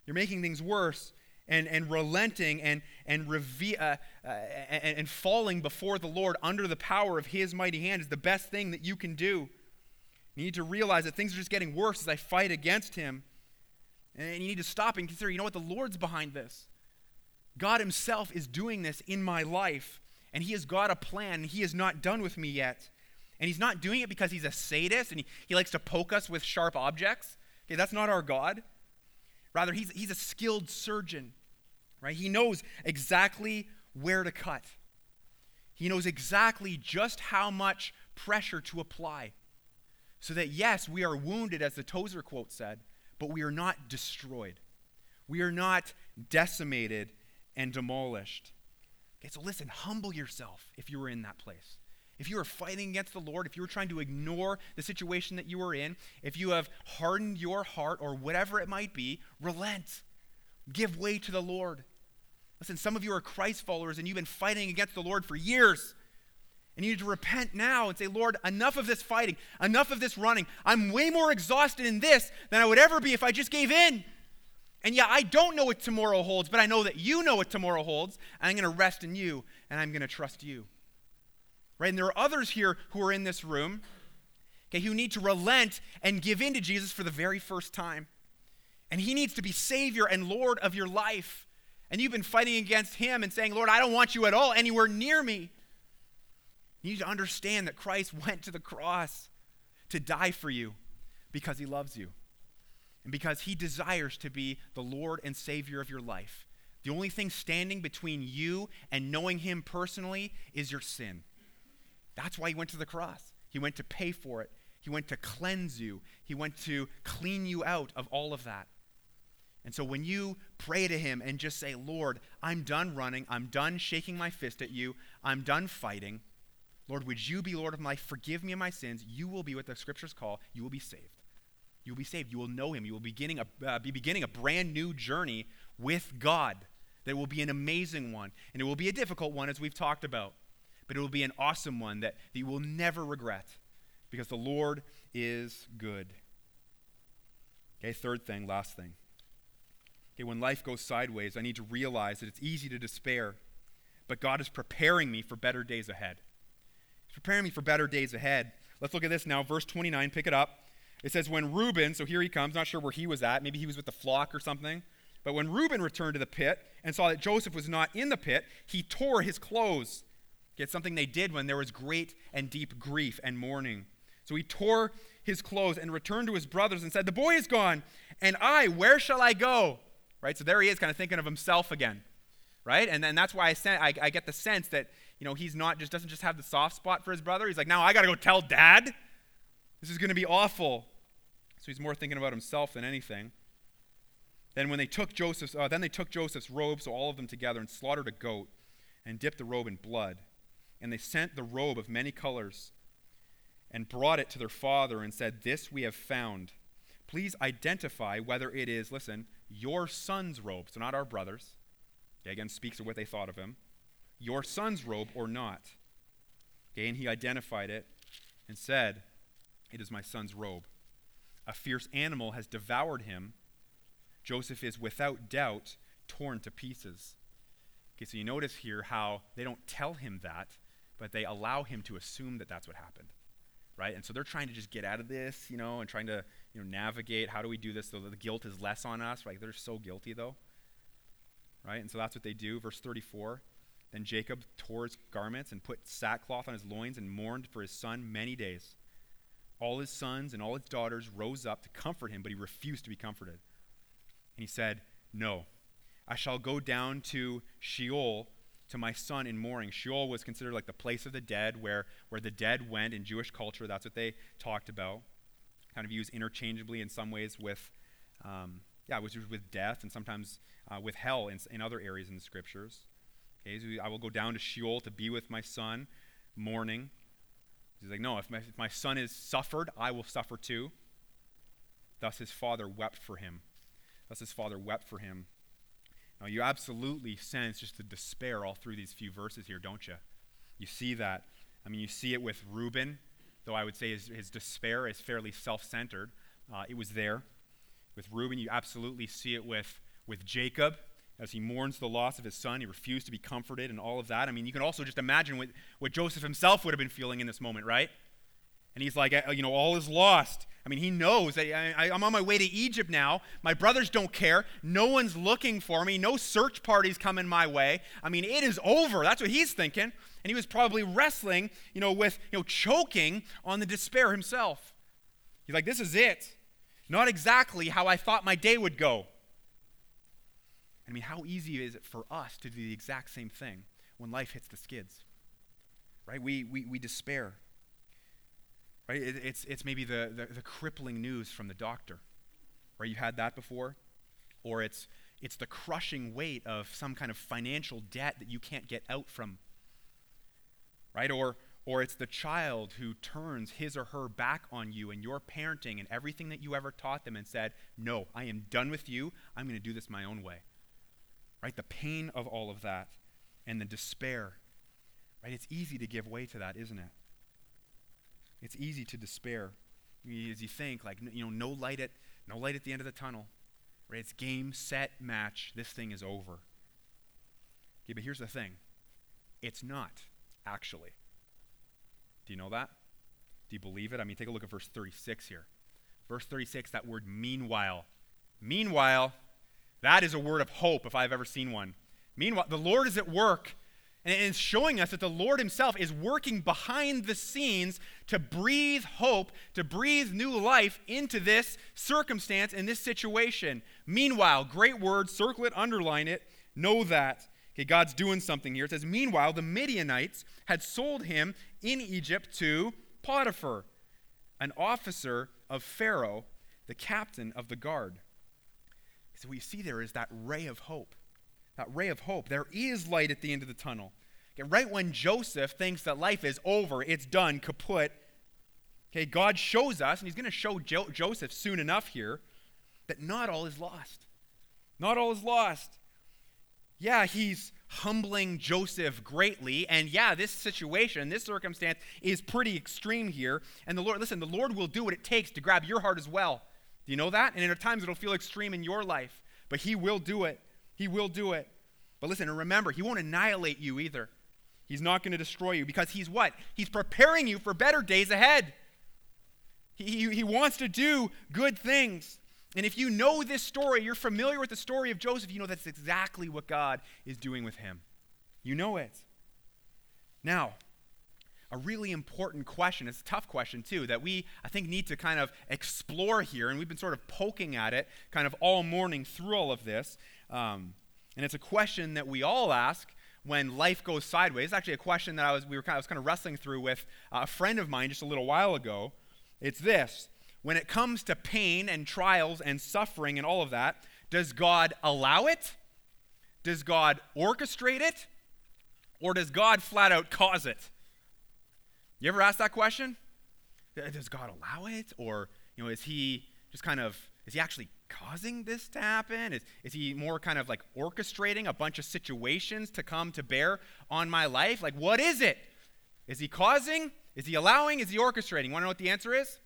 You're making things worse and, and relenting and, and, reve- uh, uh, and, and falling before the Lord under the power of His mighty hand is the best thing that you can do. You need to realize that things are just getting worse as I fight against Him. And you need to stop and consider you know what? The Lord's behind this. God Himself is doing this in my life, and He has got a plan, and He is not done with me yet. And He's not doing it because He's a sadist and He, he likes to poke us with sharp objects. Okay, that's not our God. Rather, he's, he's a skilled surgeon, right? He knows exactly where to cut. He knows exactly just how much pressure to apply. So that, yes, we are wounded, as the Tozer quote said, but we are not destroyed. We are not decimated and demolished. Okay, so listen, humble yourself if you were in that place if you are fighting against the Lord, if you are trying to ignore the situation that you are in, if you have hardened your heart or whatever it might be, relent. Give way to the Lord. Listen, some of you are Christ followers and you've been fighting against the Lord for years. And you need to repent now and say, Lord, enough of this fighting, enough of this running. I'm way more exhausted in this than I would ever be if I just gave in. And yeah, I don't know what tomorrow holds, but I know that you know what tomorrow holds. And I'm going to rest in you and I'm going to trust you. Right? And there are others here who are in this room, okay, who need to relent and give in to Jesus for the very first time. And he needs to be Savior and Lord of your life. And you've been fighting against him and saying, Lord, I don't want you at all anywhere near me. You need to understand that Christ went to the cross to die for you because he loves you and because he desires to be the Lord and Savior of your life. The only thing standing between you and knowing him personally is your sin. That's why he went to the cross. He went to pay for it. He went to cleanse you. He went to clean you out of all of that. And so when you pray to him and just say, Lord, I'm done running. I'm done shaking my fist at you. I'm done fighting. Lord, would you be Lord of my life? Forgive me of my sins. You will be what the scriptures call, you will be saved. You will be saved. You will know him. You will beginning a, uh, be beginning a brand new journey with God that will be an amazing one. And it will be a difficult one, as we've talked about but it will be an awesome one that, that you will never regret because the Lord is good. Okay, third thing, last thing. Okay, when life goes sideways, I need to realize that it's easy to despair, but God is preparing me for better days ahead. He's preparing me for better days ahead. Let's look at this now. Verse 29, pick it up. It says, When Reuben, so here he comes, not sure where he was at, maybe he was with the flock or something. But when Reuben returned to the pit and saw that Joseph was not in the pit, he tore his clothes. It's something they did when there was great and deep grief and mourning. So he tore his clothes and returned to his brothers and said, The boy is gone, and I, where shall I go? Right? So there he is, kind of thinking of himself again. Right? And then that's why I, sent, I, I get the sense that, you know, he's not just doesn't just have the soft spot for his brother. He's like, now I gotta go tell dad. This is gonna be awful. So he's more thinking about himself than anything. Then when they took Joseph's, uh, then they took Joseph's robe, so all of them together, and slaughtered a goat, and dipped the robe in blood. And they sent the robe of many colors, and brought it to their father, and said, "This we have found. Please identify whether it is, listen, your son's robe, so not our brothers." Again, speaks of what they thought of him. Your son's robe or not. Okay, and he identified it and said, "It is my son's robe." A fierce animal has devoured him Joseph is without doubt torn to pieces. Okay, so you notice here how they don't tell him that, but they allow him to assume that that's what happened. Right? And so they're trying to just get out of this, you know, and trying to, you know, navigate how do we do this so that the guilt is less on us. Like they're so guilty though. Right? And so that's what they do. Verse 34. Then Jacob tore his garments and put sackcloth on his loins and mourned for his son many days. All his sons and all his daughters rose up to comfort him, but he refused to be comforted. And he said, No, I shall go down to Sheol to my son in mourning. Sheol was considered like the place of the dead, where, where the dead went in Jewish culture. That's what they talked about. Kind of used interchangeably in some ways with, um, yeah, was with death and sometimes uh, with hell in, in other areas in the scriptures. Okay, so I will go down to Sheol to be with my son, mourning. He's like, no, if my, if my son has suffered, I will suffer too. Thus his father wept for him Thus his father wept for him. Now, you absolutely sense just the despair all through these few verses here, don't you? You see that. I mean, you see it with Reuben, though I would say his, his despair is fairly self centered. Uh, it was there. With Reuben, you absolutely see it with, with Jacob as he mourns the loss of his son. He refused to be comforted and all of that. I mean, you can also just imagine what, what Joseph himself would have been feeling in this moment, right? And he's like, uh, you know, all is lost. I mean, he knows that I, am on my way to Egypt now. My brothers don't care. No one's looking for me. No search parties coming my way. I mean, it is over. That's what he's thinking. And he was probably wrestling, you know, with, you know, choking on the despair himself. He's like, this is it. Not exactly how I thought my day would go. I mean, how easy is it for us to do the exact same thing when life hits the skids? Right? We, we, we despair. Right? It, it's, it's maybe the, the, the crippling news from the doctor. Right? You had that before? Or it's, it's the crushing weight of some kind of financial debt that you can't get out from. Right? Or, or it's the child who turns his or her back on you and your parenting and everything that you ever taught them and said, No, I am done with you. I'm going to do this my own way. Right? The pain of all of that and the despair. Right? It's easy to give way to that, isn't it? It's easy to despair. As you think like you know no light at no light at the end of the tunnel right? It's game set match. This thing is over. Okay but here's the thing. It's not actually. Do you know that? Do you believe it? I mean take a look at verse 36 here. Verse 36 that word meanwhile. Meanwhile that is a word of hope if i've ever seen one. Meanwhile the lord is at work and it's showing us that the Lord Himself is working behind the scenes to breathe hope, to breathe new life into this circumstance in this situation. Meanwhile, great word, circle it, underline it, know that. Okay, God's doing something here. It says, Meanwhile, the Midianites had sold him in Egypt to Potiphar, an officer of Pharaoh, the captain of the guard. So, what you see there is that ray of hope that ray of hope. There is light at the end of the tunnel. Okay, right when Joseph thinks that life is over, it's done, kaput. Okay, God shows us, and He's going to show jo- Joseph soon enough here, that not all is lost. Not all is lost. Yeah, He's humbling Joseph greatly, and yeah, this situation, this circumstance is pretty extreme here. And the Lord, listen, the Lord will do what it takes to grab your heart as well. Do you know that? And at times it'll feel extreme in your life, but He will do it. He will do it. But listen, and remember, He won't annihilate you either. He's not going to destroy you because he's what? He's preparing you for better days ahead. He, he, he wants to do good things. And if you know this story, you're familiar with the story of Joseph, you know that's exactly what God is doing with him. You know it. Now, a really important question, it's a tough question too, that we, I think, need to kind of explore here. And we've been sort of poking at it kind of all morning through all of this. Um, and it's a question that we all ask when life goes sideways. It's actually a question that I was, we were kind of, I was kind of wrestling through with a friend of mine just a little while ago. It's this when it comes to pain and trials and suffering and all of that, does God allow it? Does God orchestrate it? Or does God flat out cause it? You ever ask that question? Does God allow it? Or, you know, is he just kind of, is he actually causing this to happen? Is, is he more kind of like orchestrating a bunch of situations to come to bear on my life? Like, what is it? Is he causing? Is he allowing? Is he orchestrating? Want to know what the answer is?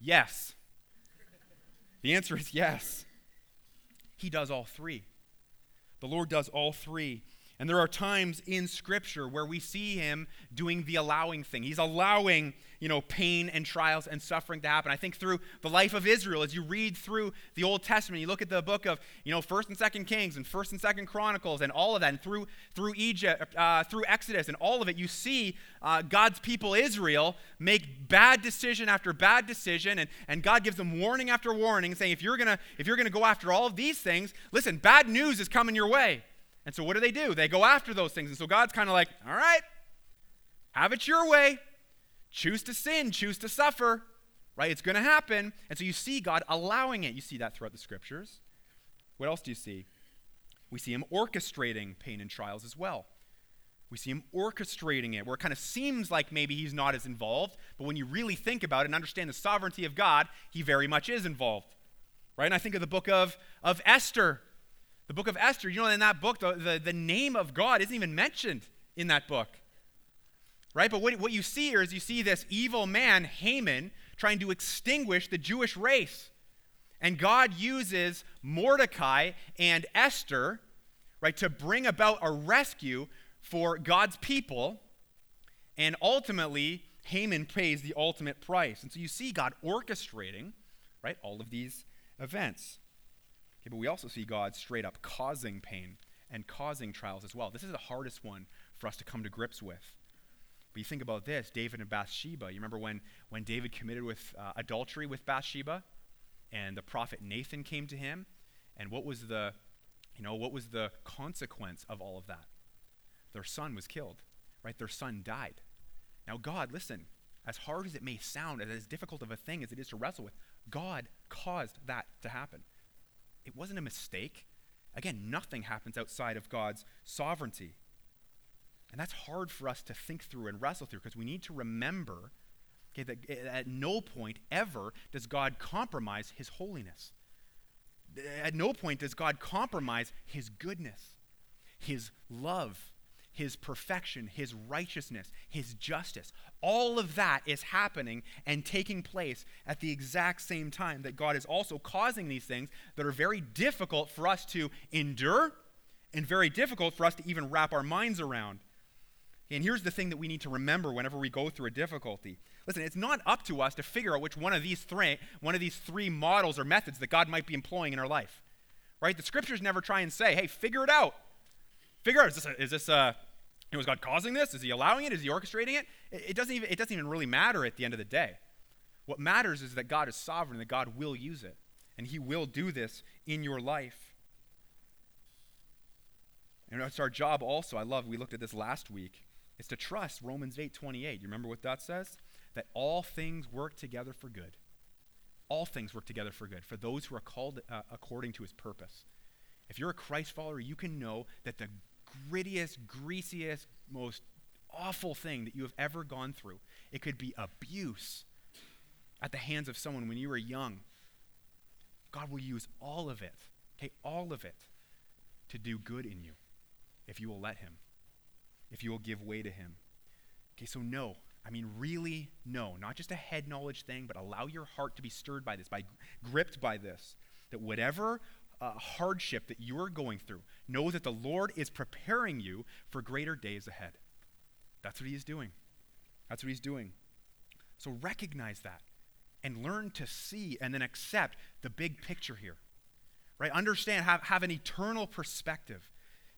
Yes. The answer is yes. He does all three. The Lord does all three. And there are times in Scripture where we see him doing the allowing thing. He's allowing, you know, pain and trials and suffering to happen. I think through the life of Israel, as you read through the Old Testament, you look at the book of, you know, First and Second Kings and First and Second Chronicles and all of that, and through through Egypt, uh, through Exodus and all of it, you see uh, God's people Israel make bad decision after bad decision, and, and God gives them warning after warning, saying, if you're gonna if you're gonna go after all of these things, listen, bad news is coming your way. And so what do they do? They go after those things. And so God's kind of like, all right, have it your way. Choose to sin, choose to suffer, right? It's going to happen. And so you see God allowing it. You see that throughout the scriptures. What else do you see? We see him orchestrating pain and trials as well. We see him orchestrating it, where it kind of seems like maybe he's not as involved, but when you really think about it and understand the sovereignty of God, he very much is involved. Right? And I think of the book of, of Esther. The book of Esther, you know, in that book, the, the, the name of God isn't even mentioned in that book. Right? But what, what you see here is you see this evil man, Haman, trying to extinguish the Jewish race. And God uses Mordecai and Esther, right, to bring about a rescue for God's people. And ultimately, Haman pays the ultimate price. And so you see God orchestrating, right, all of these events. Okay, but we also see God straight up causing pain and causing trials as well. This is the hardest one for us to come to grips with. But you think about this David and Bathsheba. You remember when, when David committed with uh, adultery with Bathsheba and the prophet Nathan came to him? And what was the, you know, what was the consequence of all of that? Their son was killed, right? Their son died. Now, God, listen, as hard as it may sound, as difficult of a thing as it is to wrestle with, God caused that to happen. It wasn't a mistake. Again, nothing happens outside of God's sovereignty. And that's hard for us to think through and wrestle through because we need to remember okay, that eh, at no point ever does God compromise his holiness. Eh, at no point does God compromise his goodness, his love, his perfection, his righteousness, his justice. All of that is happening and taking place at the exact same time that God is also causing these things that are very difficult for us to endure and very difficult for us to even wrap our minds around. And here's the thing that we need to remember whenever we go through a difficulty. Listen, it's not up to us to figure out which one of these three, one of these three models or methods that God might be employing in our life. Right? The scriptures never try and say, hey, figure it out. Figure out, is this, a, is this a, you is God causing this? Is he allowing it? Is he orchestrating it? it? It doesn't even, it doesn't even really matter at the end of the day. What matters is that God is sovereign, that God will use it. And he will do this in your life. And it's our job also, I love, we looked at this last week, is to trust Romans 8 28. You remember what that says? That all things work together for good. All things work together for good, for those who are called uh, according to his purpose. If you're a Christ follower, you can know that the grittiest, greasiest, most awful thing that you have ever gone through. It could be abuse at the hands of someone when you were young. God will use all of it, okay, all of it, to do good in you if you will let Him, if you will give way to Him. Okay, so no. I mean, really, no. Not just a head knowledge thing, but allow your heart to be stirred by this, by gripped by this. That whatever uh, hardship that you are going through, know that the Lord is preparing you for greater days ahead. That's what he is doing. That's what he's doing. So recognize that and learn to see and then accept the big picture here. Right? Understand, have, have an eternal perspective.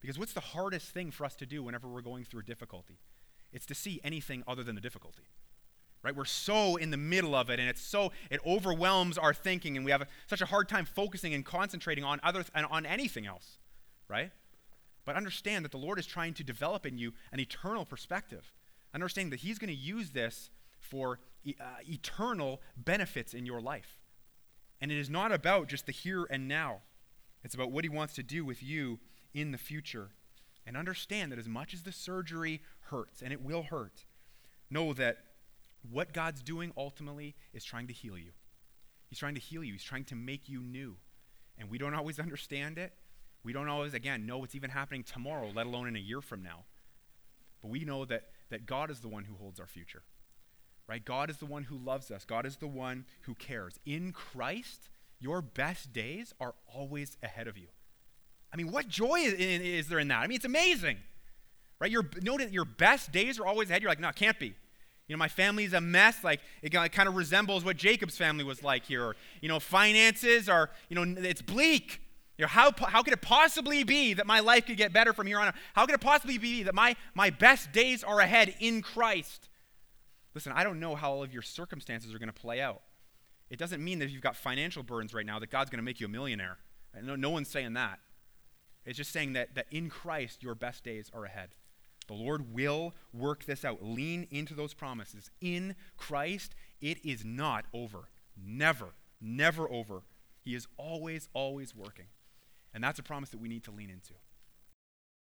Because what's the hardest thing for us to do whenever we're going through difficulty? It's to see anything other than the difficulty. Right? We're so in the middle of it and it's so it overwhelms our thinking and we have a, such a hard time focusing and concentrating on other th- on anything else. Right? But understand that the Lord is trying to develop in you an eternal perspective. Understanding that He's going to use this for e- uh, eternal benefits in your life. And it is not about just the here and now, it's about what He wants to do with you in the future. And understand that as much as the surgery hurts, and it will hurt, know that what God's doing ultimately is trying to heal you. He's trying to heal you, He's trying to make you new. And we don't always understand it. We don't always, again, know what's even happening tomorrow, let alone in a year from now. But we know that, that God is the one who holds our future. Right? God is the one who loves us. God is the one who cares. In Christ, your best days are always ahead of you. I mean, what joy is, is there in that? I mean, it's amazing. Right? Your, know that your best days are always ahead. You're like, no, it can't be. You know, my family's a mess. Like, it kind of resembles what Jacob's family was like here. Or, you know, finances are, you know, it's bleak. You know, how, how could it possibly be that my life could get better from here on out? How could it possibly be that my, my best days are ahead in Christ? Listen, I don't know how all of your circumstances are going to play out. It doesn't mean that if you've got financial burdens right now that God's going to make you a millionaire. No, no one's saying that. It's just saying that, that in Christ, your best days are ahead. The Lord will work this out. Lean into those promises. In Christ, it is not over. Never, never over. He is always, always working. And that's a promise that we need to lean into.